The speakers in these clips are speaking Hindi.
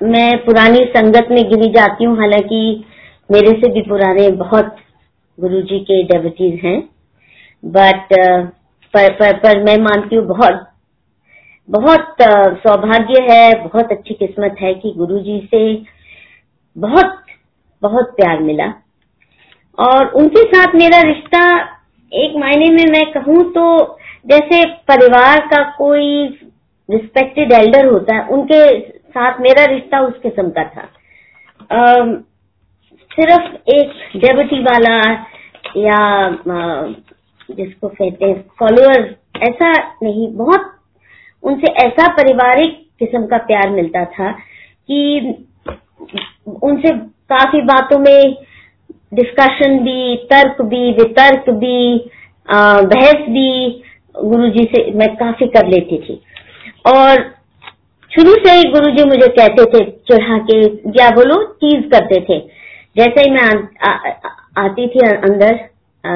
मैं पुरानी संगत में गिनी जाती हूँ हालाँकि मेरे से भी पुराने बहुत गुरुजी के डेबिटीज हैं। बट पर, पर, पर मैं मानती हूँ बहुत बहुत सौभाग्य है बहुत अच्छी किस्मत है कि गुरुजी से बहुत बहुत प्यार मिला। और उनके साथ मेरा रिश्ता एक मायने में मैं कहूँ तो जैसे परिवार का कोई रिस्पेक्टेड एल्डर होता है उनके साथ मेरा रिश्ता उस किस्म का था। आ, सिर्फ़ एक डेबिटी वाला या आ, जिसको कहते हैं फॉलोअर ऐसा नहीं बहुत उनसे ऐसा पारिवारिक किस्म का प्यार मिलता था कि उनसे काफ़ी बातों में डिस्कशन भी तर्क भी वितर्क भी बहस भी गुरुजी से मैं काफ़ी कर लेती थी। और शुरू से ही गुरु जी मुझे कहते थे चढ़ा के क्या बोलो चीज़ करते थे। जैसे ही मैं आ, आ, आती थी अंदर आ,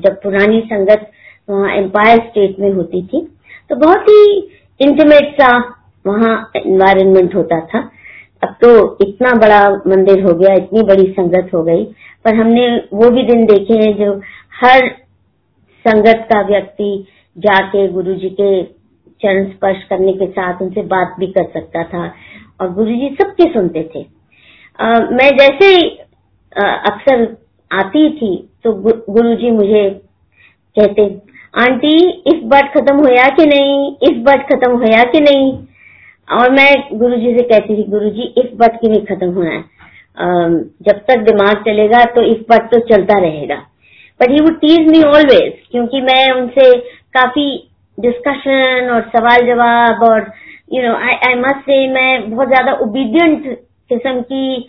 जब पुरानी संगत वहाँ एम्पायर स्टेट में होती थी तो बहुत ही इंटीमेट सा वहाँ एनवायरनमेंट होता था। अब तो इतना बड़ा मंदिर हो गया इतनी बड़ी संगत हो गई पर हमने वो भी दिन देखे हैं जो हर संगत का व्यक्ति जाके गुरु जी के चरण स्पर्श करने के साथ उनसे बात भी कर सकता था और गुरु जी सबके सुनते थे। आ, मैं जैसे ही अक्सर आती थी तो गुरु जी मुझे कहते आंटी इस बट खत्म होया कि नहीं? इस बट खत्म होया कि नहीं? और मैं गुरु जी से कहती थी गुरु जी इस बट की नहीं खत्म होना है। जब तक दिमाग चलेगा तो इस बट तो चलता रहेगा। But he would tease me always क्योंकि मैं उनसे काफ़ी डिस्कशन और सवाल जवाब और you know I I must say मैं बहुत ज़्यादा ओबीडियंट किस्म की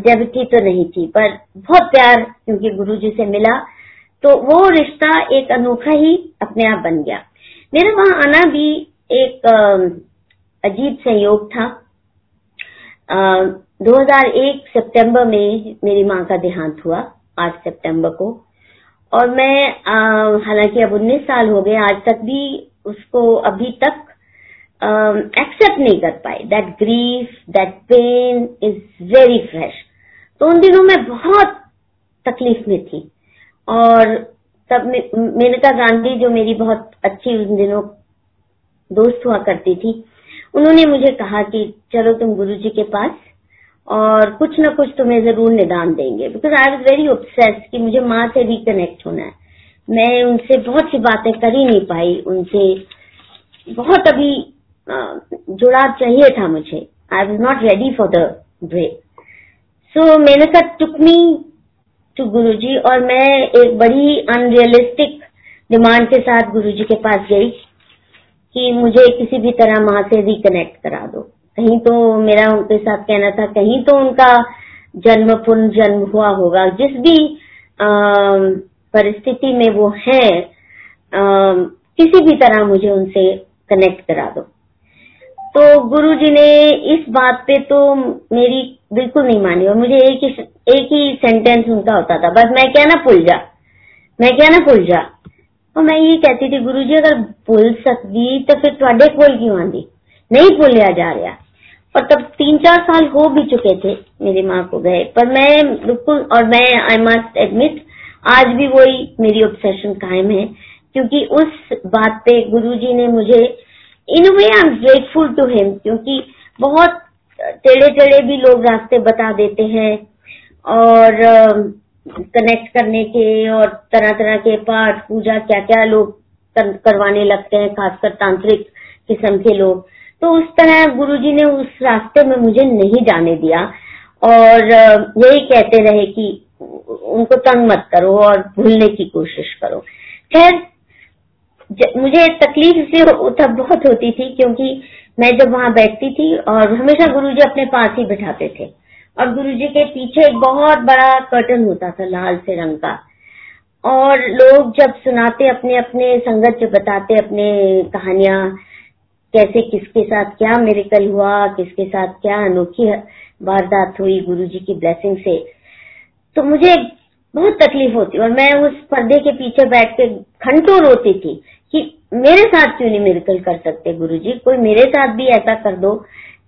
डेबिटी तो नहीं थी पर बहुत प्यार क्योंकि गुरुजी से मिला तो वो रिश्ता एक अनोखा ही अपने आप बन गया। मेरा वहाँ आना भी एक अजीब संयोग था। आ, 2001 सितंबर में मेरी माँ का देहांत हुआ 8 सितंबर को। और मैं हालाँकि अब उन्नीस साल हो गए, आज तक भी उसको अभी तक एक्सेप्ट नहीं कर पाई। That grief that pain is very fresh तो उन दिनों में बहुत तकलीफ़ में थी। और तब मेनका गांधी जो मेरी बहुत अच्छी उन दिनों दोस्त हुआ करती थी, उन्होंने मुझे कहा कि, चलो तुम गुरु जी के पास और कुछ ना कुछ तुम्हें ज़रूर निदान देंगे। Because I was very obsess कि मुझे माँ से रिकनेक्ट होना है। मैं उनसे बहुत सी बातें कर ही नहीं पाई। उनसे बहुत अभी जुड़ाव चाहिए था मुझे। I was not ready for the break so मैंने कहा टुक मी टू गुरु जी और मैं एक बड़ी अनरियलिस्टिक डिमांड के साथ गुरु जी के पास गई कि मुझे किसी भी तरह माँ से रिकनेक्ट करा दो। कहीं तो मेरा उनके साथ कहना था कहीं तो उनका जन्म पुनः जन्म हुआ होगा। जिस भी परिस्थिति में वो है आ, किसी भी तरह मुझे उनसे कनेक्ट करा दो। तो गुरु जी ने इस बात पे तो मेरी बिल्कुल नहीं मानी और मुझे एक ही एक ही सेंटेंस उनका होता था बस मैं क्या ना भूल जा मैं क्या ना भूल जा। और मैं ये कहती थी गुरु जी अगर भूल सकती तो फिर थोड़े कोल क्यों आंदी नहीं भूलिया जा रहा। और तब तीन चार साल हो भी चुके थे मेरी माँ को गए। पर मैं बिल्कुल, और मैं आई मस्ट एडमिट आज भी वही मेरी ऑब्सेशन कायम है, क्योंकि उस बात पे गुरुजी ने मुझे in way I am grateful to him क्योंकि बहुत टेढ़े टेढ़े भी लोग रास्ते बता देते हैं, और कनेक्ट करने के और तरह तरह के पाठ, पूजा क्या क्या लोग करवाने लगते हैं, खासकर तांत्रिक किस्म के लोग। तो उस तरह गुरुजी ने उस रास्ते में मुझे नहीं जाने दिया। और यही कहते रहे कि उनको तंग मत करो और भूलने की कोशिश करो। खैर मुझे तकलीफ़ इसलिए तब बहुत होती थी क्योंकि मैं जब वहाँ बैठती थी और हमेशा गुरुजी अपने पास ही बिठाते थे। और गुरुजी के पीछे एक बहुत बड़ा कर्टन होता था, लाल से रंग का। और लोग जब सुनाते अपने अपने संगत जब बताते, अपने कहानियाँ कैसे किसके साथ क्या मेरिकल हुआ, किसके साथ क्या अनोखी वारदात हुई गुरु जी की ब्लेसिंग से। तो मुझे बहुत तकलीफ़ होती और मैं उस पर्दे के पीछे बैठ के घंटों रोती थी कि मेरे साथ क्यों नहीं मेरिकल कर सकते गुरु जी कोई मेरे साथ भी ऐसा कर दो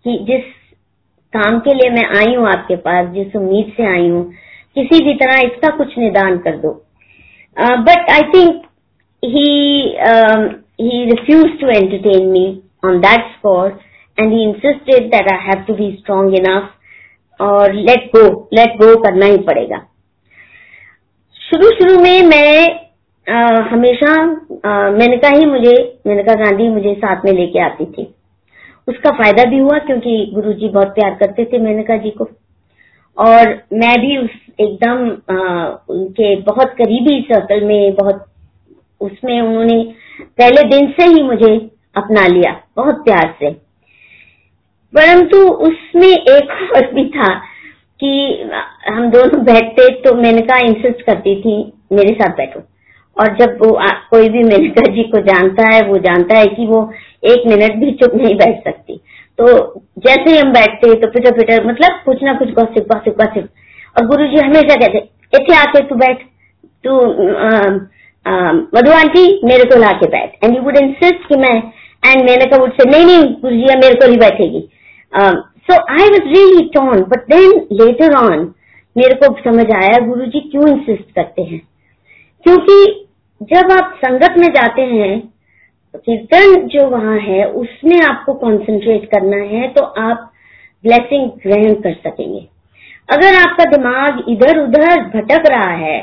कि जिस काम के लिए मैं आई हूँ आपके पास, जिस उम्मीद से आई हूँ, किसी भी तरह इसका कुछ निदान कर दो। But I think he refused to entertain me on that score and he insisted that I have to be strong enough और लेट गो लेट गो करना ही पड़ेगा। शुरू शुरू में मैं आ, हमेशा मेनका ही मुझे मेनका गांधी मुझे साथ में लेके आती थी। उसका फ़ायदा भी हुआ क्योंकि गुरुजी बहुत प्यार करते थे मेनका जी को। और मैं भी उस एकदम उनके बहुत करीबी सर्कल में बहुत उसमें उन्होंने पहले दिन से ही मुझे अपना लिया बहुत प्यार से। परंतु उसमें एक और भी था कि हम दोनों बैठते तो मेनका इंसिस्ट करती थी मेरे साथ बैठो। और जब वो आ, कोई भी मेनका जी को जानता है वो जानता है कि वो एक मिनट भी चुप नहीं बैठ सकती। तो जैसे ही हम बैठते तो पिटर पिटर मतलब कुछ ना कुछ गॉसिप गॉसिप गॉसिप और गुरु जी हमेशा कहते इतने आके तू बैठ। तू मधु आंटी मेरे को ला के बैठ। एंड यू वुड इंसिस्ट कि मैं एंड मैंने कहा से नहीं नहीं गुरु जी मेरे को ही बैठेगी. So I was really torn but then later on मेरे को समझ आया गुरु जी क्यों इंसिस्ट करते हैं? क्योंकि जब आप संगत में जाते हैं, कीर्तन जो वहाँ है, उसमें आपको कंसंट्रेट करना है तो आप ब्लेसिंग ग्रहण कर सकेंगे। अगर आपका दिमाग इधर उधर भटक रहा है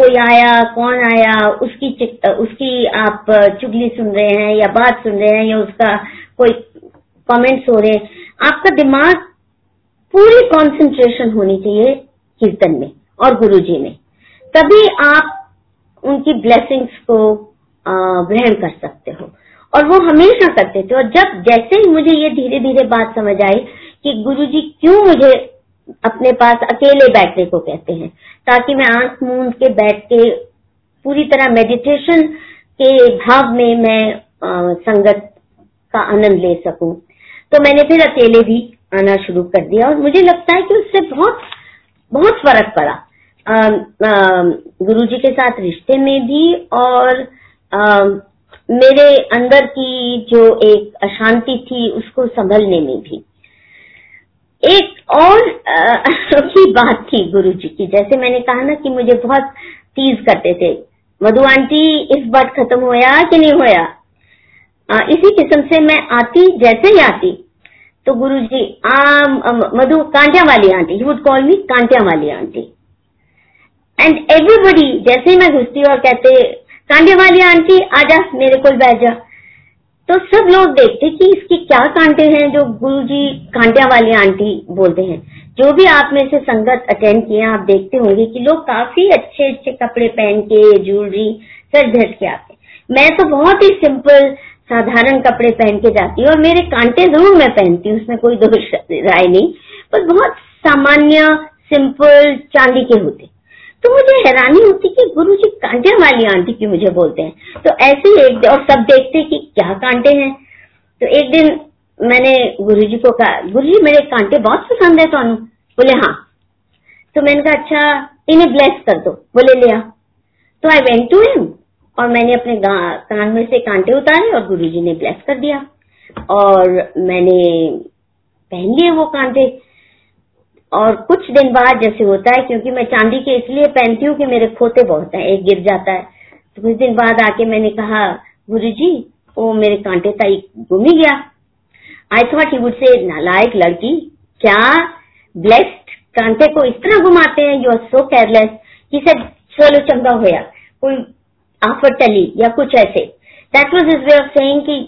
कोई आया, कौन आया, उसकी उसकी आप चुगली सुन रहे हैं या बात सुन रहे हैं या उसका कोई कमेंट्स हो रहे हैं, आपका दिमाग पूरी कंसंट्रेशन होनी चाहिए कीर्तन में और गुरु जी में। तभी आप उनकी ब्लेसिंग्स को ग्रहण कर सकते हो। और वो हमेशा करते थे। और जब जैसे ही मुझे ये धीरे धीरे बात समझ आई कि गुरुजी क्यों मुझे अपने पास अकेले बैठने को कहते हैं ताकि मैं आँख मूंद के बैठ के पूरी तरह मेडिटेशन के भाव में मैं आ, संगत का आनंद ले सकूँ। तो मैंने फिर अकेले भी आना शुरू कर दिया और मुझे लगता है कि उससे बहुत बहुत फ़र्क पड़ा। गुरु जी के साथ रिश्ते में भी और आ, मेरे अंदर की जो एक अशांति थी उसको संभलने में भी। एक और अनोखी बात थी गुरु जी की। जैसे मैंने कहा ना कि मुझे बहुत तीज करते थे। मधु आंटी इस बात खत्म होया कि नहीं होया? आ, इसी किस्म से मैं आती जैसे ही आती। तो गुरु जी आम मधु कांटिया वाली aunty would call me Kantia वाली आंटी। एंड एवरीबडी जैसे ही मैं घुसती और कहते कांटिया वाली आंटी आजा मेरे को बैठ जा। तो सब लोग देखते कि इसके क्या कांटे हैं जो गुरु जी कांटिया वाली आंटी बोलते हैं। जो भी आप में से संगत अटेंड किए आप देखते होंगे कि लोग काफ़ी अच्छे अच्छे कपड़े पहन के ज्वेलरी सर ढट के आते मैं तो बहुत ही सिंपल साधारण कपड़े पहन के जाती हूँ और मेरे कांटे ज़रूर मैं पहनती हूँ, उसमें कोई दोष राय नहीं। पर बहुत सामान्य सिंपल चांदी के होते तो मुझे हैरानी होती कि गुरु जी कांटे वाली आंटी की मुझे बोलते हैं? तो ऐसे ही एक और सब देखते कि क्या कांटे हैं। तो एक दिन मैंने गुरु जी को कहा गुरु जी मेरे कांटे बहुत पसंद है तो बोले हाँ। तो मैंने कहा अच्छा इन्हें ब्लेस कर दो। बोले लिया तो आई वेंट टू हिम और मैंने अपने कान में से कांटे उतारे और गुरु जी ने ब्लेस कर दिया। और मैंने पहन लिए वो कांटे। और कुछ दिन बाद जैसे होता है, क्योंकि मैं चांदी के इसलिए पहनती हूँ कि मेरे खोते बहुत हैं, एक गिर जाता है। तो कुछ दिन बाद आके मैंने कहा, गुरु जी, वो मेरे कांटे ताई गुम ही गया। आई थॉट ही वुड से नालायक लड़की, क्या ब्लेस्ड कांटे को इस तरह घुमाते हैं? यू आर सो केयरलेस कि से चलो, चंगा होया कोई आफत टली या कुछ ऐसे. That was is way of saying कि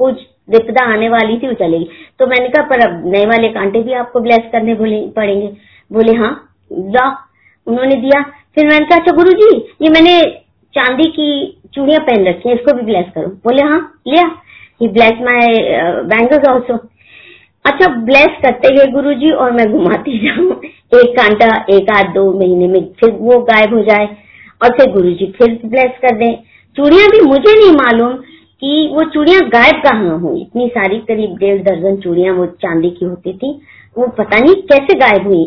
कुछ विपदा आने वाली थी, वो चलेगी। तो मैंने कहा, पर अब नए वाले कांटे भी आपको ब्लेस करने पड़ेंगे। बोले हाँ ला उन्होंने दिया। फिर मैंने कहा अच्छा गुरु जी ये मैंने चांदी की चूड़ियाँ पहन रखी है, इसको भी ब्लेस करो। बोले हाँ लिया। He bless my bangles also अच्छा ब्लेस करते गए गुरु जी और मैं घुमाती जाऊँ। एक कांटा, एक आध दो महीने में, फिर वो गायब हो जाए। और फिर गुरु जी फिर ब्लेस कर दें। चूड़िया भी मुझे नहीं मालूम। कि वो चूड़ियाँ गायब कहाँ हुई? इतनी सारी करीब डेढ़ दर्जन चूड़ियाँ वो चांदी की होती थी। वो पता नहीं कैसे गायब हुई।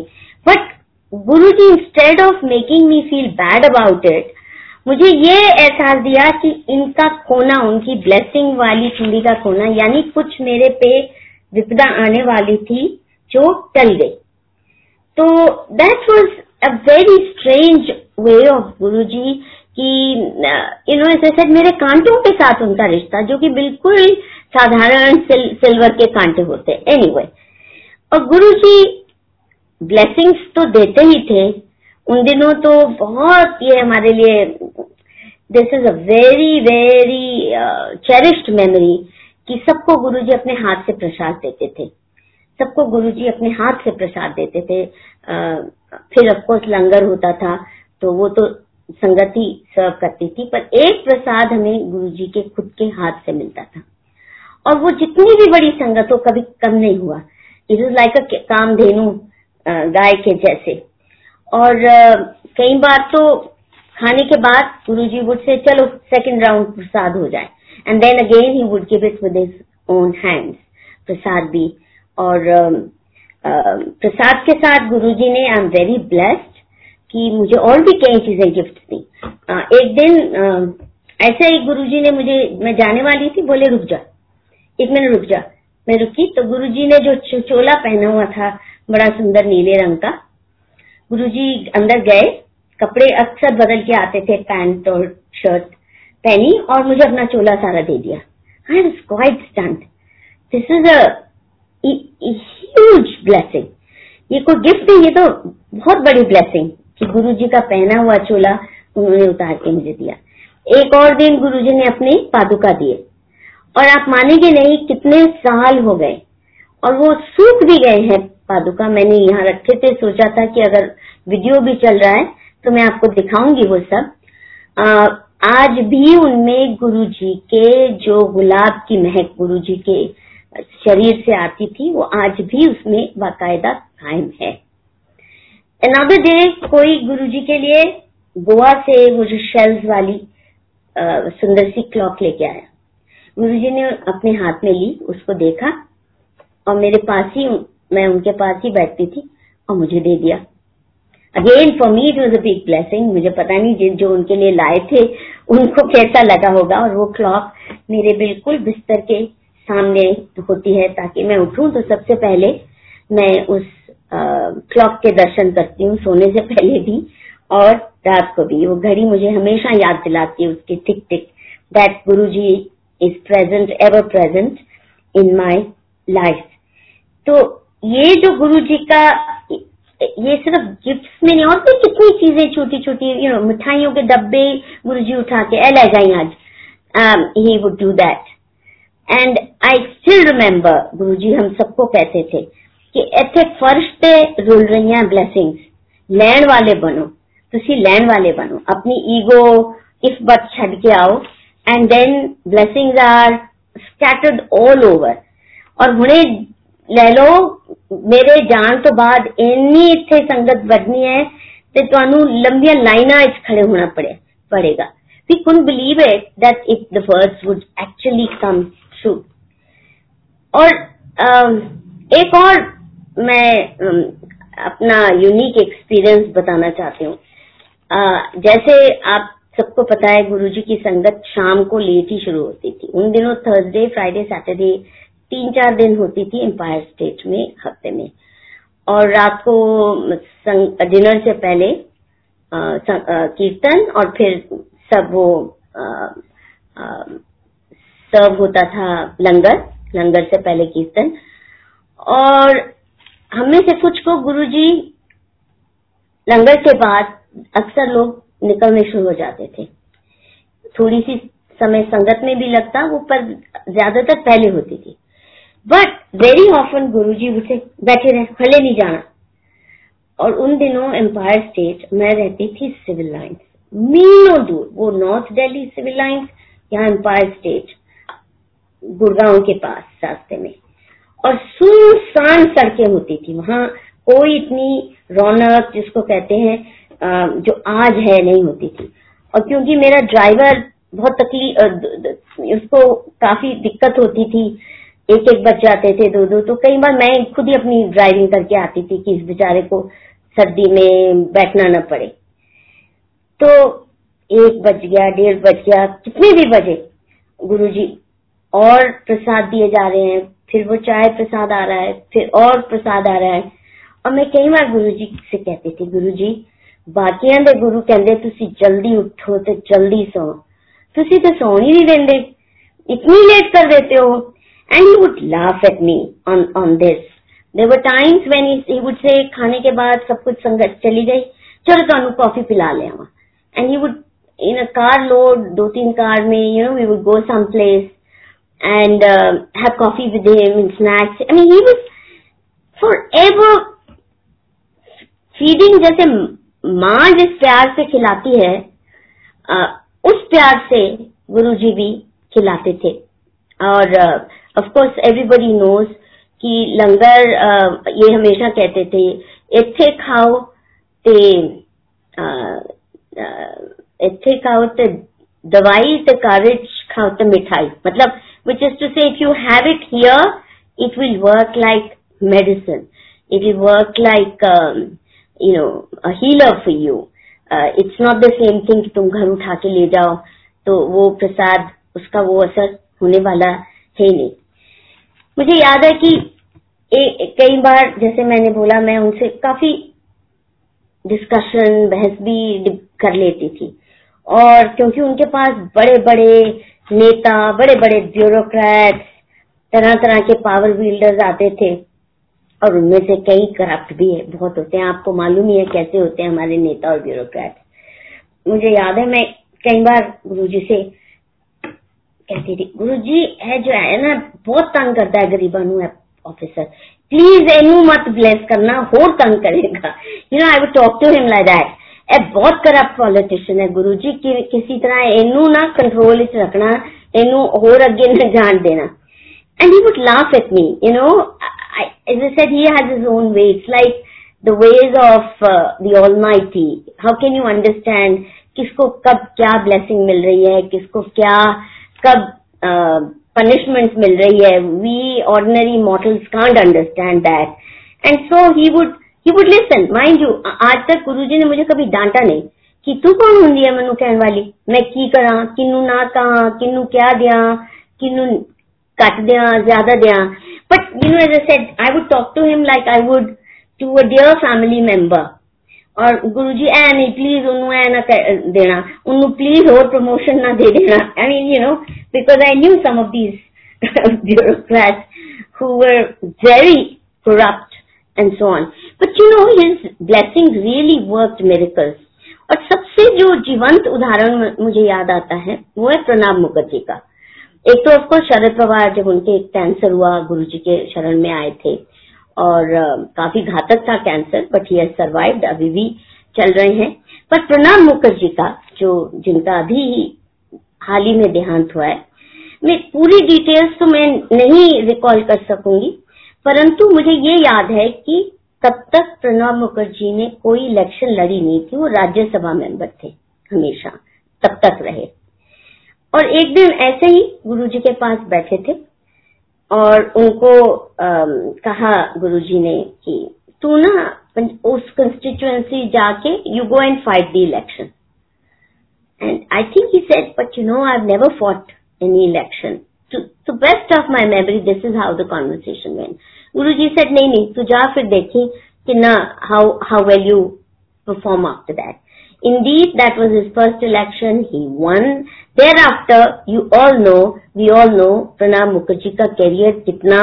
But Guru ji instead of making me feel bad about it मुझे ये एहसास दिया कि इनका कोना, उनकी ब्लेसिंग वाली चूड़ी का कोना, यानी कुछ मेरे पे विपदा आने वाली थी जो टल गई। तो that was a very strange way of Guru ji कि इन्होंने सेड मेरे कांटों के साथ उनका रिश्ता जो कि बिल्कुल साधारण सिल, सिल्वर के कांटे होते एनी anyway, और गुरु जी ब्लेसिंग्स तो देते ही थे। उन दिनों तो बहुत ये हमारे लिए this is a very very cherished memory कि सबको गुरु जी अपने हाथ से प्रसाद देते थे। सबको गुरु जी अपने हाथ से प्रसाद देते थे। आ, फिर ऑफकोर्स लंगर होता था तो वो तो संगति सर्व करती थी, पर एक प्रसाद हमें गुरु जी के खुद के हाथ से मिलता था। और वो जितनी भी बड़ी संगत हो कभी कम नहीं हुआ। इट इज़ लाइक अ काम धेनु गाय के जैसे। और कई बार तो खाने के बाद गुरु जी वुड से चलो सेकेंड राउंड प्रसाद हो जाए। And then again he would give it with own hands प्रसाद भी। और प्रसाद के साथ गुरु जी ने आई एम वेरी ब्लेस्ड कि मुझे और भी कई चीज़ें गिफ्ट दी। आ, एक दिन आ, ऐसा ही गुरुजी ने मुझे मैं जाने वाली थी बोले रुक जा। एक मिनट रुक जा। मैं रुकी तो गुरुजी ने जो चोला पहना हुआ था बड़ा सुंदर नीले रंग का गुरुजी अंदर गए कपड़े अक्सर बदल के आते थे पैंट और शर्ट पहनी और मुझे अपना चोला सारा दे दिया। I was quite stunned this is a blessing ये कोई गिफ्ट नहीं ये तो बहुत बड़ी ब्लेसिंग कि गुरु जी का पहना हुआ चोला उन्होंने उतार के मुझे दिया। एक और दिन गुरु जी ने अपनी पादुका दिए। और आप मानेंगे नहीं कितने साल हो गए। और वो सूख भी गए हैं पादुका। मैंने यहाँ रखे थे, सोचा था कि अगर वीडियो भी चल रहा है तो मैं आपको दिखाऊँगी वो सब। आज भी उनमें गुरु जी के जो गुलाब की महक गुरु जी के शरीर से आती थी, वो आज भी उसमें बाकायदा कायम है। अनदर डे कोई गुरु जी के लिए गोवा से वो जो शेल्स वाली सुंदर सी क्लॉक लेके आया। गुरु जी ने अपने हाथ में ली, उसको देखा, और मेरे पास ही, मैं उनके पास ही बैठती थी, और मुझे दे दिया। Again for me it was a big blessing मुझे पता नहीं जिन, जो उनके लिए लाए थे, उनको कैसा लगा होगा, और वो क्लॉक मेरे बिल्कुल बिस्तर के सामने होती है, ताकि मैं उठूं। तो सबसे पहले मैं उस क्लॉक के दर्शन करती हूँ, सोने से पहले भी, और रात को भी। वो घड़ी मुझे हमेशा याद दिलाती है उसकी टिक टिक that Guru ji is present ever present in my life तो ये जो गुरु जी का, ये सिर्फ़ गिफ्ट्स में नहीं, और भी कितनी चीज़ें छोटी छोटी यू नो मिठाइयों के डब्बे गुरु जी उठा के, ए, ले जाए आज। He would do that and I still remember Guru ji हम सबको कहते थे कि इतने फर्श ते रुल रही ब्लेसिंग्स लैंड वाले बनो तुसी लैंड वाले बनो अपनी ईगो इस बट छड़ के आओ and then blessings are scattered all over और हुने ਲੈ ਲਓ ਮੇਰੇ ਜਾਣ ਤੋਂ ਬਾਅਦ ਇੰਨੀ ਇੱਥੇ ਸੰਗਤ ਵਧਣੀ ਹੈ ਤੇ ਤੁਹਾਨੂੰ ਲੰਬੀਆਂ ਲਾਈਨਾਂ ਵਿੱਚ ਖੜੇ ਹੋਣਾ ਪੜੇ पड़ेगा we couldn't believe it that if the words would actually come true और एक और मैं अपना यूनिक एक्सपीरियंस बताना चाहती हूँ। जैसे आप सबको पता है, गुरुजी की संगत शाम को लेट ही शुरू होती थी। उन दिनों थर्सडे फ्राइडे सैटरडे तीन चार दिन होती थी एम्पायर स्टेट में, हफ़्ते में। और रात को डिनर से पहले कीर्तन और फिर सब वो सर्व होता था लंगर लंगर से पहले कीर्तन। और हमें से कुछ को गुरुजी लंगर के बाद अक्सर लोग निकलने शुरू हो जाते थे। थोड़ी सी समय संगत में भी लगता, वो पर ज़्यादातर पहले होती थी। बट वेरी ऑफन गुरु जी उसे बैठे रहे खले नहीं जाना। और उन दिनों एम्पायर स्टेट मैं रहती थी सिविल लाइन्स मीलों दूर, वो नॉर्थ दिल्ली सिविल लाइन्स या एम्पायर स्टेट गुड़गांव के पास, रास्ते में। और सुनसान सड़कें होती थी। वहाँ कोई इतनी रौनक, जिसको कहते हैं जो आज है, नहीं होती थी। और क्योंकि मेरा ड्राइवर बहुत तकलीफ़ उसको काफ़ी दिक्कत होती थी। एक एक बच जाते थे दो दो तो कई बार मैं खुद ही अपनी ड्राइविंग करके आती थी कि इस बेचारे को सर्दी में बैठना न पड़े। तो एक बज गया, डेढ़ बज गया, कितने भी बजे गुरुजी और प्रसाद दिए जा रहे हैं। फिर वो चाय प्रसाद आ रहा है, फिर और प्रसाद आ रहा है। और मैं कई बार गुरु जी से कहती थी गुरु जी बाकियाँ दे गुरु कहते जल्दी उठो ते जल्दी सो। तुसी तो सो ही नहीं देंगे इतनी लेट कर देते हो। And he would laugh at me on on this there were times when he would say खाने के बाद सब कुछ संगत चली गई। चलो तो कॉफ़ी पिला ले and he would in a car load दो तीन कार में you know we would go some place and uh, have coffee with him and snacks. I mean, he was forever feeding जैसे माँ जिस प्यार से खिलाती है uh, उस प्यार से गुरु जी भी खिलाते थे और ऑफ़ कोर्स एवरीबडी नोज़ कि लंगर uh, ये हमेशा कहते थे इथे खाओ ते इथे खाओ ते दवाई ते कागज़ खाओ ते मिठाई मतलब which is to say if you have it here, it will work like medicine. It will work like, um, you know, a healer for you. Uh, it's not the same thing कि तुम घर उठा के ले जाओ तो वो प्रसाद उसका वो असर होने वाला है नहीं मुझे याद है कि ए, कई बार जैसे मैंने बोला मैं उनसे काफ़ी डिस्कशन बहस भी कर लेती थी और क्योंकि उनके पास बड़े बड़े नेता बड़े बड़े ब्यूरोक्रेट तरह तरह के पावर बिल्डर्स आते थे। और उनमें से कई करप्ट भी बहुत होते हैं। आपको मालूम ही है कैसे होते हैं हमारे नेता और ब्यूरोक्रेट। मुझे याद है, मैं कई बार गुरु जी से कहती थी गुरु जी है जो है ना, बहुत तंग करता है गरीबानू ऑफिसर प्लीज़ एनू मत ब्लेस करना हो तंग करेगा। You know I would talk to him like that बहुत करप्ट पॉलिटिशियन है गुरु जी कि, किसी तरह ना कंट्रोल रखना and he would laugh at me you know as I said, he has his own way. It's like the ways of uh, the Almighty. How can you understand किसको कब क्या ब्लेसिंग मिल रही है किसको क्या कब पनिशमेंट uh, मिल रही है we ordinary mortals can't understand so he would he would listen mind you आज तक गुरुजी ने मुझे कभी डांटा नहीं कि तू कौन है मनु कहने वाली? मैं की करा? किन्नू ना कहा? किन्नू क्या दिया? किन्नू कट दिया? ज़्यादा दिया? But you know as I said I would talk to him like I would to a dear family member और गुरु जी ए नहीं प्लीज़ उन्हों ए ना देना। उन्हों प्लीज़ और प्रमोशन ना दे देना. I mean you know because I knew some of these bureaucrats who were very corrupt. And so on. But you know, his blessings really worked miracles. और सबसे जो जीवंत उदाहरण मुझे याद आता है वो है प्रणब मुखर्जी का एक तो ऑफकोर्स शरद पवार जब उनके कैंसर हुआ गुरु जी के शरण में आए थे और काफ़ी घातक था कैंसर बट ही सर्वाइव्ड अभी भी चल रहे हैं पर प्रणब मुखर्जी का जो जिनका अभी हाल ही में देहांत हुआ है मैं पूरी डिटेल्स तो मैं नहीं रिकॉल कर सकूँगी परंतु मुझे ये याद है कि तब तक प्रणब मुखर्जी ने कोई इलेक्शन लड़ी नहीं थी वो राज्यसभा मेंबर थे हमेशा तब तक रहे। और एक दिन ऐसे ही गुरुजी के पास बैठे थे और उनको आ, कहा गुरुजी ने कि तू ना उस कंस्टिट्युएंसी जाके you go and fight the election and I think he said but you know I have never fought any election to best of my memory, this is how the conversation went. Guruji said, नहीं नहीं तू जा फिर देखी कि ना how how well you perform after that. Indeed, that was his first election. He won. Thereafter, you all know, we all know, Pranab Mukherjee का कैरियर कितना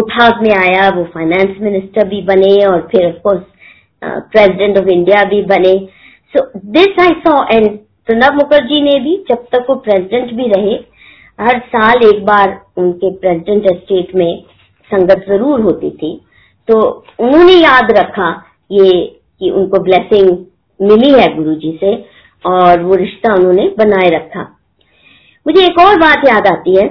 उठाव में आया वो फाइनेंस मिनिस्टर भी बने और फिर of course president of India भी बने so this I saw and Pranab Mukherjee ने भी जब तक वो प्रेसिडेंट भी रहे हर साल एक बार उनके प्रेसिडेंट स्टेट में संगत ज़रूर होती थी तो उन्होंने याद रखा ये, कि उनको ब्लेसिंग मिली है गुरुजी से, और वो रिश्ता उन्होंने बनाए रखा। मुझे एक और बात याद आती है।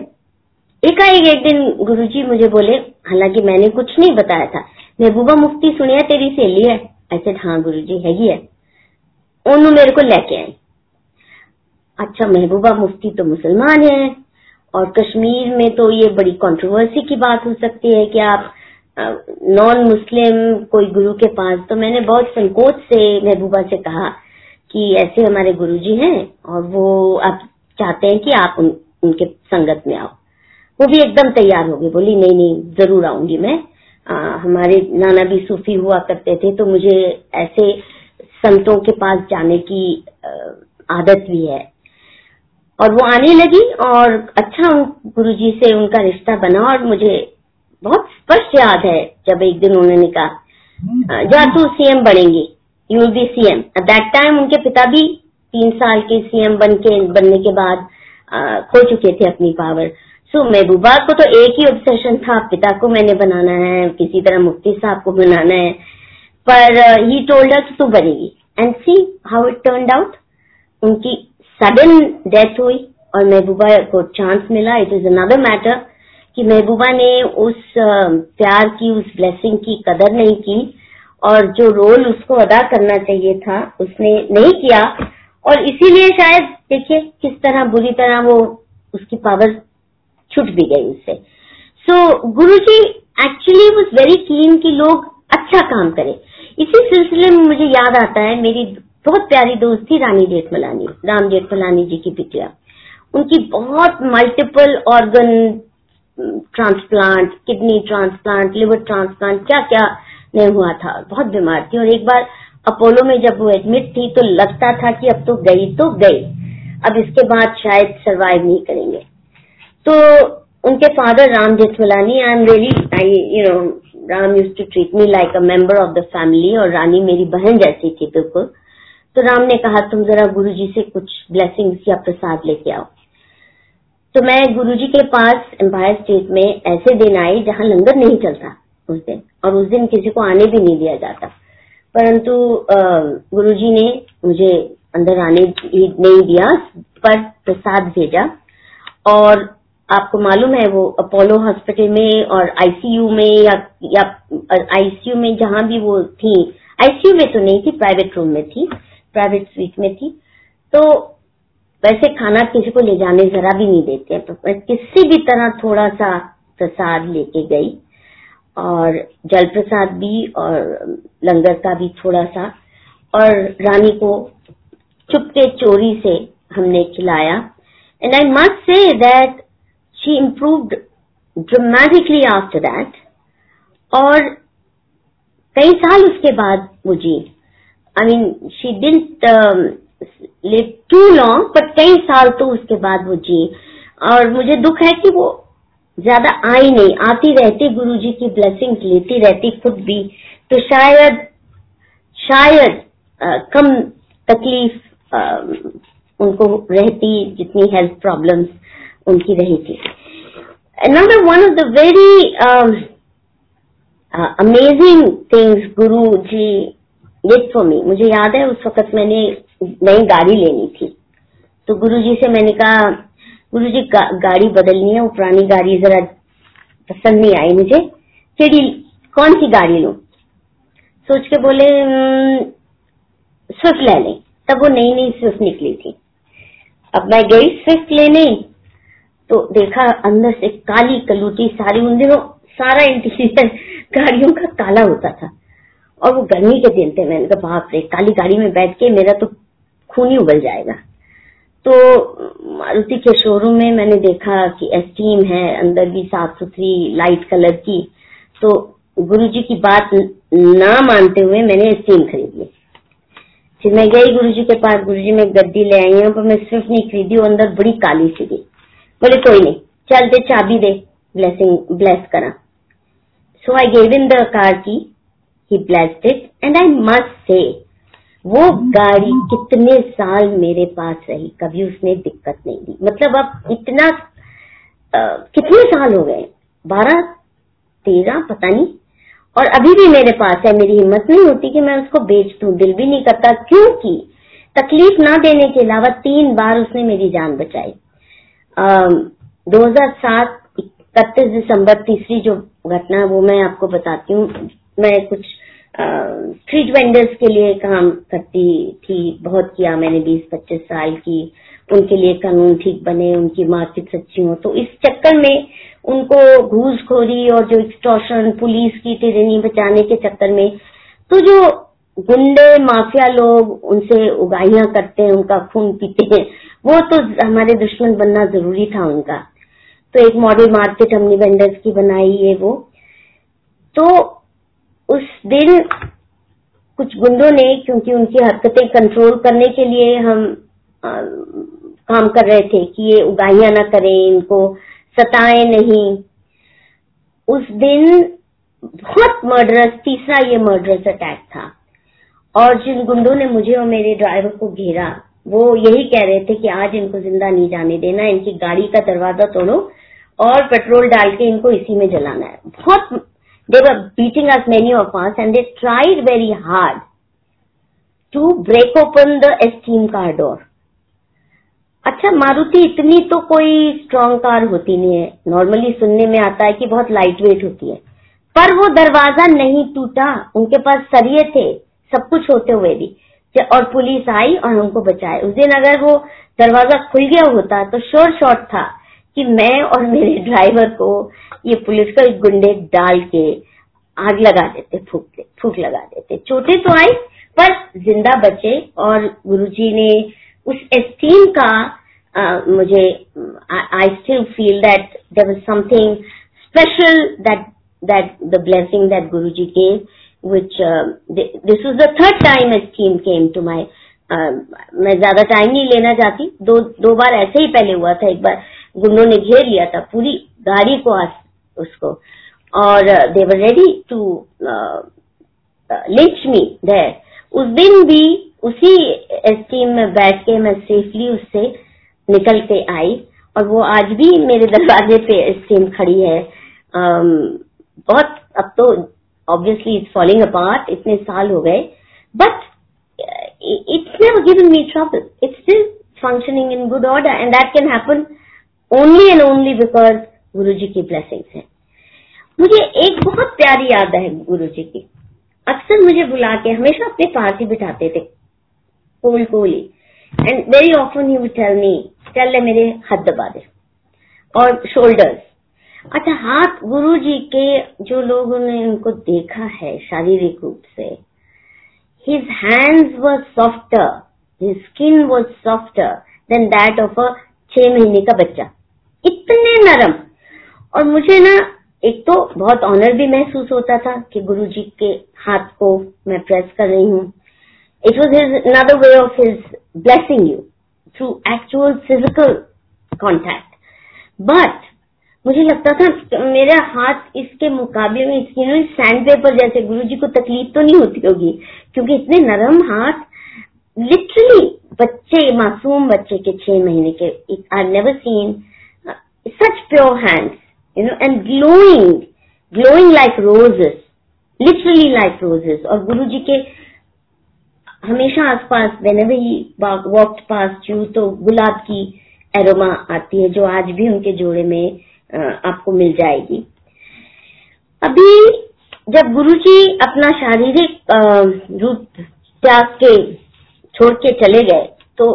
एकाएक एक दिन गुरुजी मुझे बोले, हालाँकि मैंने कुछ नहीं बताया था। महबूबा मुफ्ती सुनिया तेरी सहेली है? ऐसे हाँ गुरु जी हैगी है। उन्होंने मेरे को लेके आए अच्छा महबूबा मुफ्ती तो मुसलमान है। और कश्मीर में तो ये बड़ी कंट्रोवर्सी की बात हो सकती है कि आप नॉन मुस्लिम कोई गुरु के पास तो मैंने बहुत संकोच से महबूबा से कहा कि ऐसे हमारे गुरुजी हैं और वो आप चाहते हैं कि आप उन, उनके संगत में आओ। वो भी एकदम तैयार हो गई बोली नहीं नहीं ज़रूर आऊँगी मैं। आ, हमारे नाना भी सूफी हुआ करते थे तो मुझे ऐसे संतों के पास जाने की आदत भी है। और वो आने लगी और अच्छा गुरु जी से उनका रिश्ता बना और मुझे बहुत स्पष्ट याद है जब एक दिन उन्होंने कहा जा तू सीएम बनेंगी you be CM at that time उनके पिता भी तीन साल के सीएम बन के बनने के बाद खो चुके थे अपनी पावर सो so, महबूबा को तो एक ही ऑब्सेशन था पिता को मैंने बनाना है किसी तरह मुफ्ती साहब को बनाना है. पर ही टोल्ड कि तू बनेगी. And see how it turn out उनकी सडन डेथ हुई और महबूबा को चांस मिला। इट इज़ अनदर मैटर कि महबूबा ने उस प्यार की, उस ब्लेसिंग की कदर नहीं की और जो रोल उसको अदा करना चाहिए था, उसने नहीं किया। और इसीलिए शायद, देखिए, किस तरह बुरी तरह वो उसकी पावर छूट भी गई उससे। सो गुरु जी एक्चुअली वॉज़ वेरी कीन कि लोग अच्छा काम करें। इसी सिलसिले में मुझे याद आता है, मेरी बहुत प्यारी दोस्त थी रानी जेठमलानी, राम जेठमलानी जी की बिटिया। उनकी बहुत multiple organ transplant kidney transplant liver transplant क्या क्या नहीं हुआ था। बहुत बीमार थी और एक बार अपोलो में जब वो एडमिट थी तो लगता था कि अब तो गई तो गई। अब इसके बाद शायद सरवाइव नहीं करेंगे। तो उनके father Ram Jethmalani I am really I you know Ram used to treat me like a member of the family और रानी मेरी बहन जैसी थी बिल्कुल। तो राम ने कहा, तुम जरा गुरु जी से कुछ ब्लेसिंग्स या प्रसाद लेके आओ. तो मैं गुरु जी के पास एम्पायर स्टेट में ऐसे दिन आई जहाँ लंगर नहीं चलता उस दिन, और उस दिन किसी को आने भी नहीं दिया जाता। परंतु गुरु जी ने मुझे अंदर आने नहीं दिया, पर प्रसाद भेजा, और आपको मालूम है वो अपोलो हॉस्पिटल में और आईसीयू में या या आईसीयू में जहाँ भी वो थी आईसीयू में तो नहीं थी प्राइवेट रूम में थी प्राइवेट स्वीट में थी। तो वैसे खाना किसी को ले जाने जरा भी नहीं देते हैं। तो मैं किसी भी तरह थोड़ा सा प्रसाद लेके गई और जल प्रसाद भी और लंगर का भी थोड़ा सा और रानी को चुपके चोरी से हमने खिलाया। And I must say that she improved dramatically after that और कई साल उसके बाद जी I mean she didn't live too long but कई साल तो उसके बाद वो जी। और मुझे दुख है कि वो ज़्यादा आई नहीं। आती रहती गुरु जी की ब्लेसिंग लेती रहती खुद भी। तो शायद शायद आ, कम तकलीफ़ आ, उनको रहती जितनी हेल्थ प्रॉब्लम्स उनकी रही थी of the very um, uh, amazing things Guru did for me मुझे याद है उस वक्त मैंने नई गाड़ी लेनी थी। तो गुरु जी से मैंने कहा गुरु जी गा, गाड़ी बदलनी है वो पुरानी गाड़ी जरा पसंद नहीं आई मुझे। फिर कौन सी गाड़ी लू? सोच के बोले स्विफ्ट ले लें। तब वो नई नई स्विफ्ट निकली थी। अब मैं गई स्विफ्ट लेने। तो देखा अंदर से काली कलूटी सारी उन दिनों सारा इंटीरियर गाड़ियों का काला होता था। और वो गर्मी के दिन थे, मैंने कहा, बाप रे, काली गाड़ी में बैठ के मेरा तो खून ही उबल जाएगा। तो मारुति के शोरूम में मैंने देखा कि एस्टीम है, अंदर भी साफ़ सुथरी लाइट कलर की। तो गुरुजी की बात ना मानते हुए मैंने एस्टीम खरीद। ली फिर मैं गई गुरुजी के पास, गुरुजी में गद्दी ले आई हूँ पर मैं सिर्फ़ नहीं खरीदी अंदर बड़ी काली सी थी। बोले, कोई नहीं, चल दे, चाबी दे ब्लेसिंग ब्लेस करा। So I gave in the car की he blessed it and I must say वो गाड़ी कितने साल मेरे पास रही कभी उसने दिक्कत नहीं दी। मतलब अब इतना आ, कितने साल हो गए? बारह तेरह पता नहीं। और अभी भी मेरे पास है मेरी हिम्मत नहीं होती कि मैं उसको बेच दू दिल भी नहीं करता क्योंकि तकलीफ़ ना देने के अलावा तीन बार उसने मेरी जान बचाई। दो हज़ार सात इकतीस दिसंबर तीसरी जो घटना वो मैं आपको बताती हूँ। मैं कुछ स्ट्रीट वेंडर्स के लिए काम करती थी, बहुत किया मैंने बीस पच्चीस साल की। उनके लिए कानून ठीक बने, उनकी मार्केट सच्ची हो। तो इस चक्कर में उनको घूसखोरी और जो एक्सटॉर्शन पुलिस की तिरनी बचाने के चक्कर में तो जो गुंडे, माफिया लोग उनसे उगाइयाँ करते हैं, उनका खून पीते हैं, वो तो हमारे दुश्मन बनना ज़रूरी था उनका। तो एक मॉडल मार्केट हमने वेंडर्स की बनाई है वो। तो उस दिन कुछ गुंडों ने क्योंकि उनकी हरकतें कंट्रोल करने के लिए हम आ, काम कर रहे थे कि ये उगाइया ना करें इनको सताए नहीं। उस दिन बहुत मर्डरस तीसरा ये मर्डरस अटैक था। और जिन गुंडों ने मुझे और मेरे ड्राइवर को घेरा वो यही कह रहे थे कि आज इनको ज़िंदा नहीं जाने देना इनकी गाड़ी का दरवाज़ा तोड़ो और पेट्रोल डाल के इनको इसी में जलाना है। बहुत They were beating us, many of us, and they tried very hard to break open the esteem car door. अच्छा मारुति इतनी तो कोई स्ट्रॉन्ग कार होती नहीं है। नॉर्मली सुनने में आता है कि बहुत लाइट वेट होती है। पर वो दरवाज़ा नहीं टूटा। उनके पास सरिये थे सब कुछ होते हुए भी। और पुलिस आई और हमको बचाए उस दिन अगर वो दरवाज़ा खुल गया होता तो शोर शॉर्ट था। कि मैं और मेरे ड्राइवर को ये पुलिस का एक गुंडे डाल के आग लगा देते फूक फूक लगा देते। चोटें तो आई पर ज़िंदा बचे और गुरुजी ने उस एस्टीम का uh, मुझे I still feel that there was something special that that the blessing that Guru ji gave which this was the third time Esteem came to my मैं ज़्यादा टाइम नहीं लेना चाहती। दो दो बार ऐसे ही पहले हुआ था एक बार। गुंडों ने घेर लिया था पूरी गाड़ी को उसको। और they were ready to lynch me there उस दिन भी उसी स्टीम में बैठ के मैं सेफली उससे निकल के आई और वो आज भी मेरे दरवाजे पे स्टीम खड़ी है। Um, बहुत अब तो ऑब्वियसली इट्स फॉलिंग अपार्ट इतने साल हो गए। But it's never given me trouble it's still functioning in good order and that can happen only and only because Guru ji की ब्लेसिंग्स है। मुझे एक बहुत प्यारी याद है गुरु जी की। अक्सर मुझे बुला के हमेशा अपने पास ही बिठाते थे। कोल Koli and very often he would tell me tell मेरे हाथ दबा दे। और शोल्डर्स अच्छा हाथ गुरु जी के जो लोगों ने उनको देखा है शारीरिक रूप से his hands were softer his skin was softer than that of a छह महीने का बच्चा। इतने नरम। और मुझे ना, एक तो बहुत ऑनर भी महसूस होता था कि गुरु जी के हाथ को मैं प्रेस कर रही हूँ। It was his another way of his blessing you through actual physical contact but मुझे लगता था मेरा हाथ इसके मुकाबले में सैंड पेपर जैसे गुरु जी को तकलीफ़ तो नहीं होती होगी, क्योंकि इतने नरम हाथ लिटरली बच्चे मासूम बच्चे के छह महीने के I never seen such pure hands, you know, and glowing, glowing like roses, literally like roses. और गुरु जी के हमेशा आसपास whenever he walked past you तो गुलाब की एरोमा आती है जो आज भी उनके जोड़े में आपको मिल जाएगी अभी जब गुरु जी अपना शारीरिक रूप त्याग के छोड़ के चले गए। तो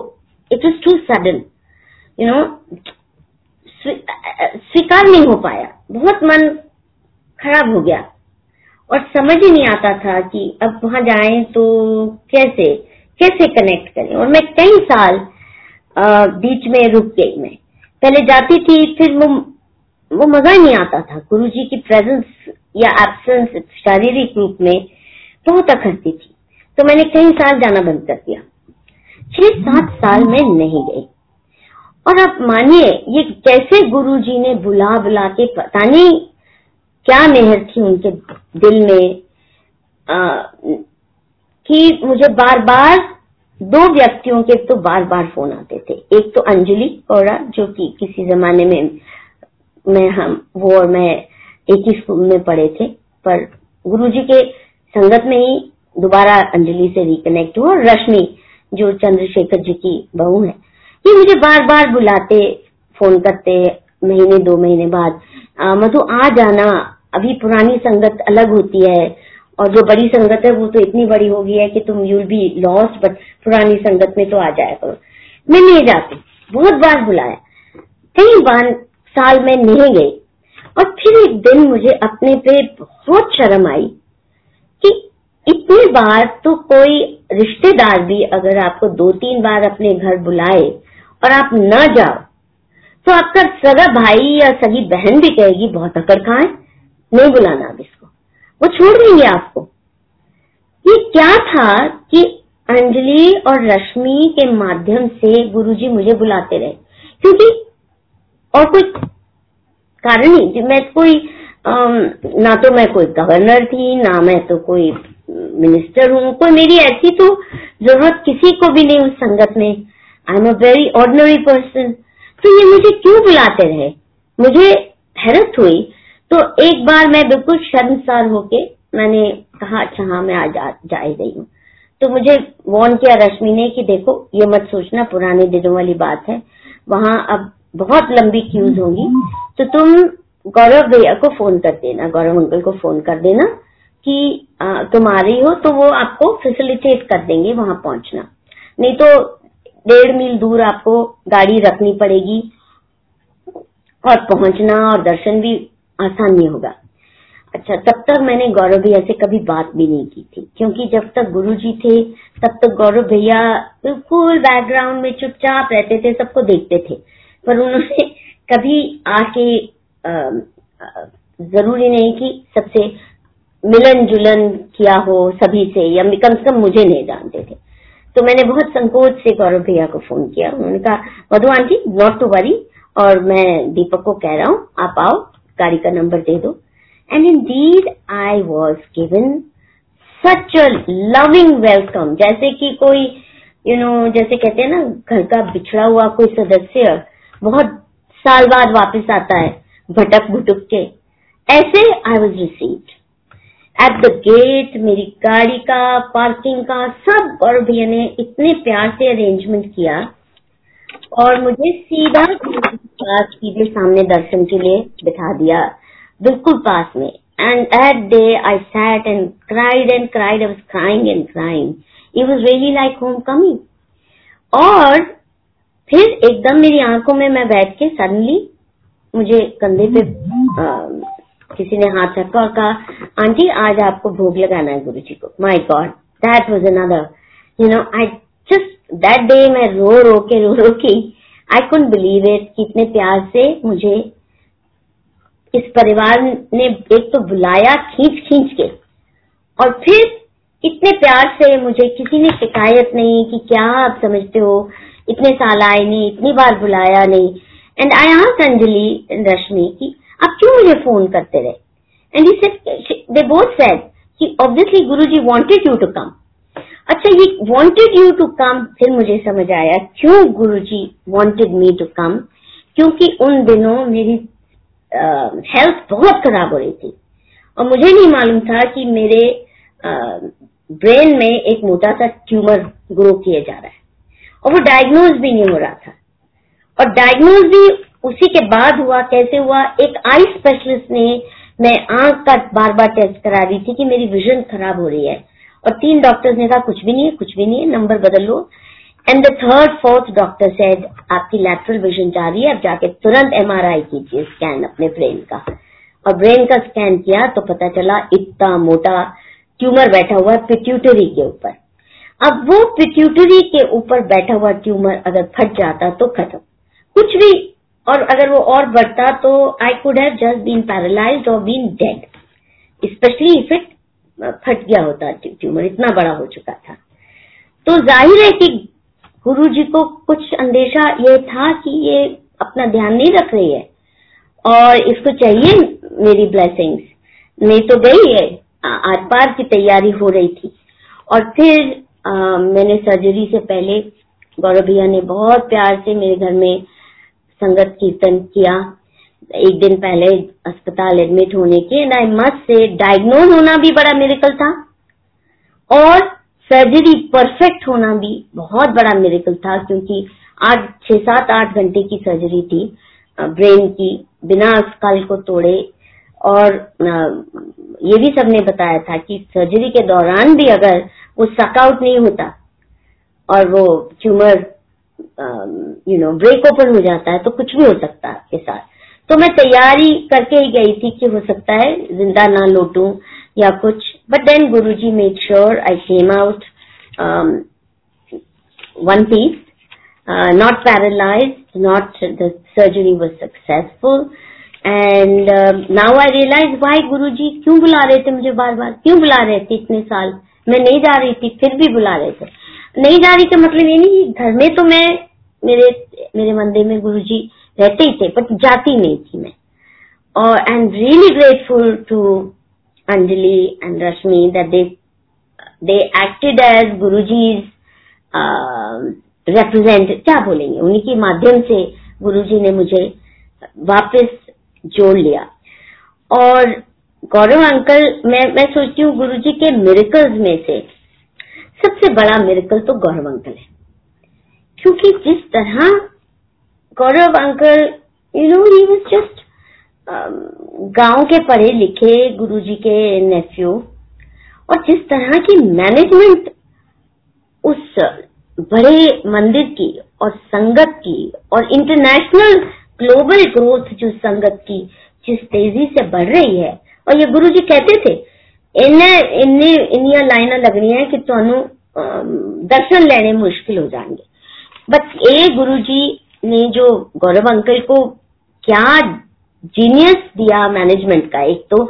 it was too sudden you know स्वीकार नहीं हो पाया। बहुत मन खराब हो गया। और समझ ही नहीं आता था कि अब वहाँ जाए तो कैसे कैसे कनेक्ट करें। और मैं कई साल बीच में रुक गई मैं। पहले जाती थी, फिर वो वो मज़ा नहीं आता था। गुरु जी की प्रेजेंस या एब्सेंस शारीरिक रूप में बहुत अखरती थी। तो मैंने कई साल जाना बंद कर दिया। छह सात साल में नहीं गई। और आप मानिए ये कैसे गुरु जी ने बुला बुला के पता नहीं क्या मेहर थी उनके दिल में आ, कि मुझे बार बार दो व्यक्तियों के तो बार बार फ़ोन आते थे। एक तो अंजलि कौड़ा जो कि किसी जमाने में मैं हम वो और मैं एक ही स्कूल में पढ़े थे। पर गुरुजी के संगत में ही दोबारा अंजलि से रिकनेक्ट हुआ रश्मि, जो चंद्रशेखर जी की बहू है, ये मुझे बार बार बुलाते फ़ोन करते, महीने, दो महीने बाद। मधु, आ जाना, अभी पुरानी संगत अलग होती है, और जो बड़ी संगत है, वो तो इतनी बड़ी हो गई है कि तुम यूल बी लॉस्ट बट पुरानी संगत में तो आ जाया करो। मैं नहीं जाती, बहुत बार बुलाया। कई बार, साल में नहीं गई, और फिर एक दिन मुझे अपने पे बहुत शर्म आई कि बार तो कोई रिश्तेदार भी अगर आपको दो तीन बार अपने घर बुलाए और आप न जाओ तो आपका सगा भाई या सगी बहन भी कहेगी, बहुत अकड़ है? नहीं बुलाना अब इसको। वो छोड़ देंगे आपको। ये क्या था कि अंजलि और रश्मि के माध्यम से गुरुजी मुझे बुलाते रहे, क्योंकि और कोई कारण नहीं। मैं कोई ना तो मैं कोई गवर्नर थी, ना मैं तो कोई मिनिस्टर हूँ कोई मेरी ऐसी तो ज़रूरत किसी को भी नहीं उस संगत में। I am a very ordinary person तो ये मुझे क्यों बुलाते रहे? मुझे हैरत हुई। तो एक बार मैं बिल्कुल शर्मसार होके मैंने कहा अच्छा हाँ मैं आज जा रही हूँ। तो मुझे वॉर्न किया रश्मि ने कि देखो, ये मत सोचना, पुराने दिनों वाली बात है। वहाँ अब बहुत लंबी क्यूज होगी। तो तुम गौरव भैया को फ़ोन कर देना, गौरव अंकल को फ़ोन कर देना। कि आ, तुम आ रही हो तो वो आपको फैसिलिटेट कर देंगे वहाँ पहुँचना। नहीं तो डेढ़ मील दूर आपको गाड़ी रखनी पड़ेगी और पहुँचना और दर्शन भी आसान नहीं होगा। अच्छा तब तक मैंने गौरव भैया से कभी बात भी नहीं की थी क्योंकि जब तक गुरुजी थे तब तक गौरव भैया बिल्कुल बैकग्राउंड में चुपचाप रहते थे सबको देखते थे। पर उन्होंने कभी आके ज़रूरी नहीं कि सबसे मिलन जुलन किया हो सभी से या कम से कम मुझे नहीं जानते थे। तो मैंने बहुत संकोच से गौरव भैया को फ़ोन किया। उन्होंने कहा Madhu aunty not to worry और मैं दीपक को कह रहा हूँ आप आओ गाड़ी का नंबर दे दो। And indeed I was given such a loving welcome जैसे कि कोई यू you नो know, जैसे कहते हैं ना घर का बिछड़ा हुआ कोई सदस्य बहुत साल बाद वापस आता है भटक भुटक के। ऐसे I was received at the gate मेरी गाड़ी का पार्किंग का सब और भैया ने इतने प्यार से अरेंजमेंट किया। और मुझे सीधा सीधे सामने दर्शन के लिए बिठा दिया बिल्कुल पास में। And at day I sat and cried and cried I was crying and crying it was really like homecoming और फिर एकदम मेरी आँखों में मैं बैठ के सडनली मुझे कंधे पे आ, किसी ने हाथ रखा और कहा, आंटी, आज आपको भोग लगाना है गुरु जी को. My God that was another you know I just that day मैं रो रो के, रो रो के आई कुंट बिलीव इट कितने प्यार से मुझे इस परिवार ने एक तो बुलाया खींच खींच के, और फिर इतने प्यार से मुझे किसी ने शिकायत नहीं कि क्या आप समझते हो, इतने साल आए नहीं, इतनी बार बुलाया नहीं। And I ask Anjali Rashmi की आप क्यों मुझे फ़ोन करते रहे? एंड दे बोथ सेड कि obviously Guruji wanted you to come अच्छा ये वांटेड यू टू कम फिर मुझे समझ आया क्यों गुरुजी वांटेड मी टू कम क्योंकि उन दिनों मेरी हेल्थ बहुत खराब हो रही थी। और मुझे नहीं मालूम था कि मेरे ब्रेन में एक मोटा सा ट्यूमर ग्रो किया जा रहा है। और वो डायग्नोज भी नहीं हो रहा था। और डायग्नोज भी उसी के बाद हुआ, कैसे हुआ, एक आई स्पेशलिस्ट ने मैं आँख का बार बार टेस्ट करा रही थी कि मेरी विजन खराब हो रही है। और तीन डॉक्टर्स ने कहा, कुछ भी नहीं है, कुछ भी नहीं है नंबर बदल। लो and the third fourth doctor said आपकी लैटरल विजन जा रही है अब जाके तुरंत एमआरआई कीजिए स्कैन अपने ब्रेन का। और ब्रेन का स्कैन किया तो पता चला, इतना मोटा ट्यूमर बैठा हुआ पिट्यूटरी के ऊपर। अब वो पिट्यूटरी के ऊपर बैठा हुआ ट्यूमर अगर फट जाता तो खत्म। कुछ भी और अगर वो और बढ़ता तो I could have just been paralyse और been dead specially if it फट गया होता ट्यूमर इतना बड़ा हो चुका था। तो ज़ाहिर है कि गुरु जी को कुछ अंदेशा ये था कि ये अपना ध्यान नहीं रख रही है। और इसको चाहिए मेरी ब्लेसिंग्स नहीं तो गई है आर पार की तैयारी हो रही थी। और फिर आ, मैंने सर्जरी से पहले गौरव भैया ने बहुत प्यार से मेरे घर में संगत कीर्तन किया। एक दिन पहले अस्पताल एडमिट होने के and I must say diagnose होना भी बड़ा मेरिकल था। और सर्जरी परफेक्ट होना भी बहुत बड़ा मेरिकल था, क्योंकि आठ, छह, सात, आठ घंटे की सर्जरी थी ब्रेन की, बिना स्कल को तोड़े। और ये भी सबने बताया था कि सर्जरी के दौरान भी अगर वो सकआउट नहीं होता, और वो tumour you know break open हो जाता है तो कुछ भी हो सकता है आपके साथ। तो मैं तैयारी करके ही गई थी कि हो सकता है ज़िंदा ना लौटू या कुछ। But then Guru ji made sure I came out one piece not paralyzed, not the surgery was successful. And now I realise why Guru ji क्यों बुला रहे थे मुझे बार बार क्यों बुला रहे थे इतने साल? मैं नहीं जा रही थी फिर भी बुला रहे थे। नहीं जा रही का मतलब ये नहीं घर में तो मैं, मेरे मेरे मंदिर में गुरु जी रहते ही थे बट जाती नहीं थी मैं। और I am really grateful to Anjali and Rashmi they acted as Guru ji represent क्या बोलेंगे? उन्हीं के माध्यम से गुरु जी ने मुझे वापस जोड़ लिया। और गौरव अंकल, मैं मैं सोचती हूँ गुरु जी के मिरेकल्स में से सबसे बड़ा मेरिकल तो गौरव अंकल है। क्योंकि जिस तरह Gaurav uncle you know he was just गाँव के पढ़े लिखे गुरुजी के नेफ्यू और जिस तरह की मैनेजमेंट उस बड़े मंदिर की और संगत की और इंटरनेशनल ग्लोबल ग्रोथ जो संगत की, जिस तेज़ी से बढ़ रही है, और ये गुरु जी कहते थे इन्हें इन्हें इनिया लाइना लगनी है कि ਤੁਹਾਨੂੰ दर्शन लेने मुश्किल हो जाएंगे बट ए गुरु जी ने जो गौरव अंकल को क्या जीनियस दिया मैनेजमेंट का एक तो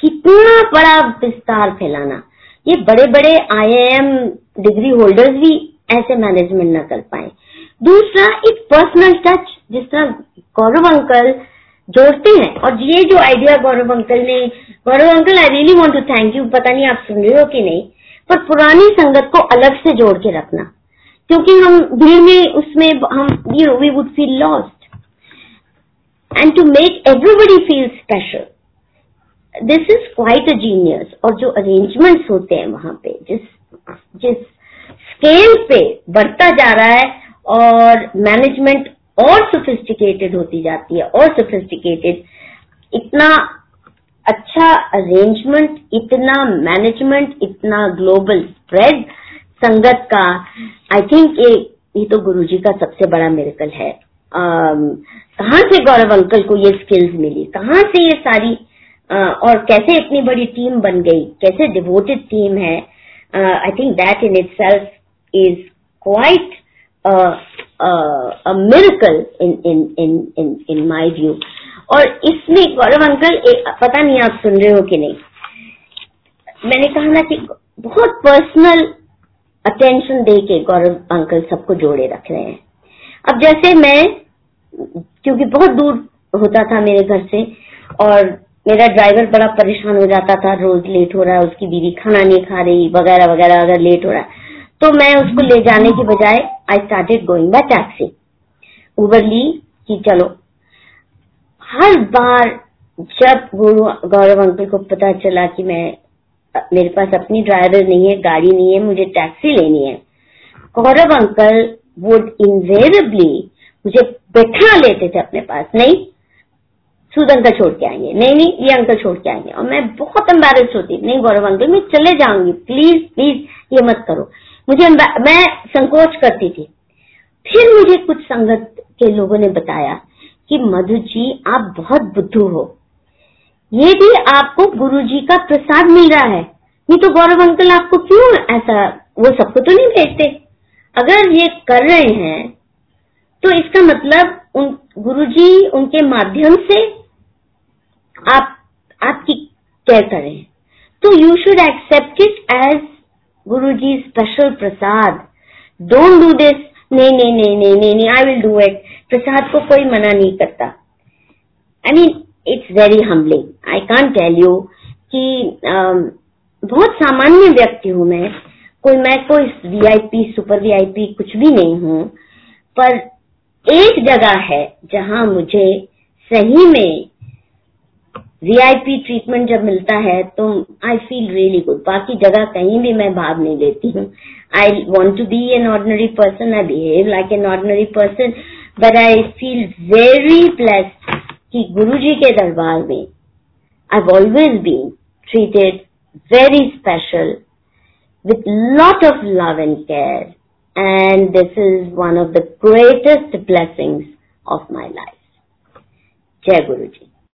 कितना बड़ा विस्तार फैलाना ये बड़े बड़े आईआईएम डिग्री होल्डर्स भी ऐसे मैनेजमेंट न कर पाए दूसरा एक पर्सनल टच जिस तरह गौरव अंकल जोड़ते हैं। और ये जो आइडिया गौरव अंकल ने, Gaurav uncle I really want to thank you पता नहीं आप सुन रहे हो कि नहीं। पर पुरानी संगत को अलग से जोड़ के रखना। क्योंकि हम भीड़ में, उसमें हम you know we would feel lost and to make everybody feel special this is quite a genius और जो अरेंजमेंट्स होते हैं वहाँ पे, जिस जिस स्केल पे बढ़ता जा रहा है, और मैनेजमेंट और सोफिस्टिकेटेड होती जाती है और सोफिस्टिकेटेड इतना अच्छा अरेंजमेंट इतना मैनेजमेंट इतना ग्लोबल स्प्रेड संगत का आई थिंक ये ये तो गुरुजी का सबसे बड़ा मेरिकल है। कहाँ से गौरव अंकल को ये स्किल्स मिली? कहाँ से ये सारी आ, और कैसे इतनी बड़ी टीम बन गई? कैसे डिवोटेड टीम है? I think that in itself is quite a miracle in in in in in my view. और इसमें गौरव अंकल एक पता नहीं आप सुन रहे हो कि नहीं। मैंने कहा ना कि बहुत पर्सनल अटेंशन दे के गौरव अंकल सबको जोड़े रख रहे हैं। अब जैसे मैं, क्योंकि बहुत दूर होता था मेरे घर से, और मेरा ड्राइवर बड़ा परेशान हो जाता था, रोज लेट हो रहा है, उसकी बीवी खाना नहीं खा रही, वगैरह वगैरह, अगर लेट हो रहा है। तो मैं उसको ले जाने की बजाय I started going by taxi Uber ली कि चलो। हर बार जब गौरव अंकल को पता चला कि मैं, मेरे पास अपनी ड्राइवर नहीं है, गाड़ी नहीं है, मुझे टैक्सी लेनी है, गौरव अंकल वुड इनवेरेबली मुझे बैठा लेते थे अपने पास। नहीं, सूद अंकल छोड़ के आएँगे। नहीं नहीं, ये अंकल छोड़ के आएँगे। और मैं बहुत एम्बेरस होती। नहीं, गौरव अंकल, मैं चले जाऊँगी। प्लीज़ प्लीज़ ये मत करो। मुझे मैं संकोच करती थी। फिर मुझे कुछ संगत के लोगों ने बताया कि मधु जी, आप बहुत बुद्धू हो। ये भी आपको गुरु जी का प्रसाद मिल रहा है। नहीं तो गौरव अंकल, आपको क्यों ऐसा, वो सबको तो नहीं भेजते? अगर ये कर रहे हैं तो इसका मतलब उन, गुरु जी उनके माध्यम से आप, आपकी केयर करें तो you should accept it as ji special prasad don't do this नहीं नहीं नहीं नहीं नहीं नहीं आई विल डू इट प्रसाद को कोई मना नहीं करता I mean it's very humbling I can't tell you कि um, बहुत सामान्य व्यक्ति हूँ मैं। कोई मैं कोई वीआईपी सुपर वीआईपी कुछ भी नहीं हूँ। पर एक जगह है जहाँ मुझे सही में वीआईपी ट्रीटमेंट जब मिलता है तो आई फील रियली गुड बाकी जगह कहीं भी मैं भाग नहीं लेती हूँ I want to be an ordinary person I behave like an ordinary person but I feel very blessed कि गुरु जी के दरबार में I always been treated very special with lot of love and care, and this is one of the greatest blessings of my life. Jai Guruji.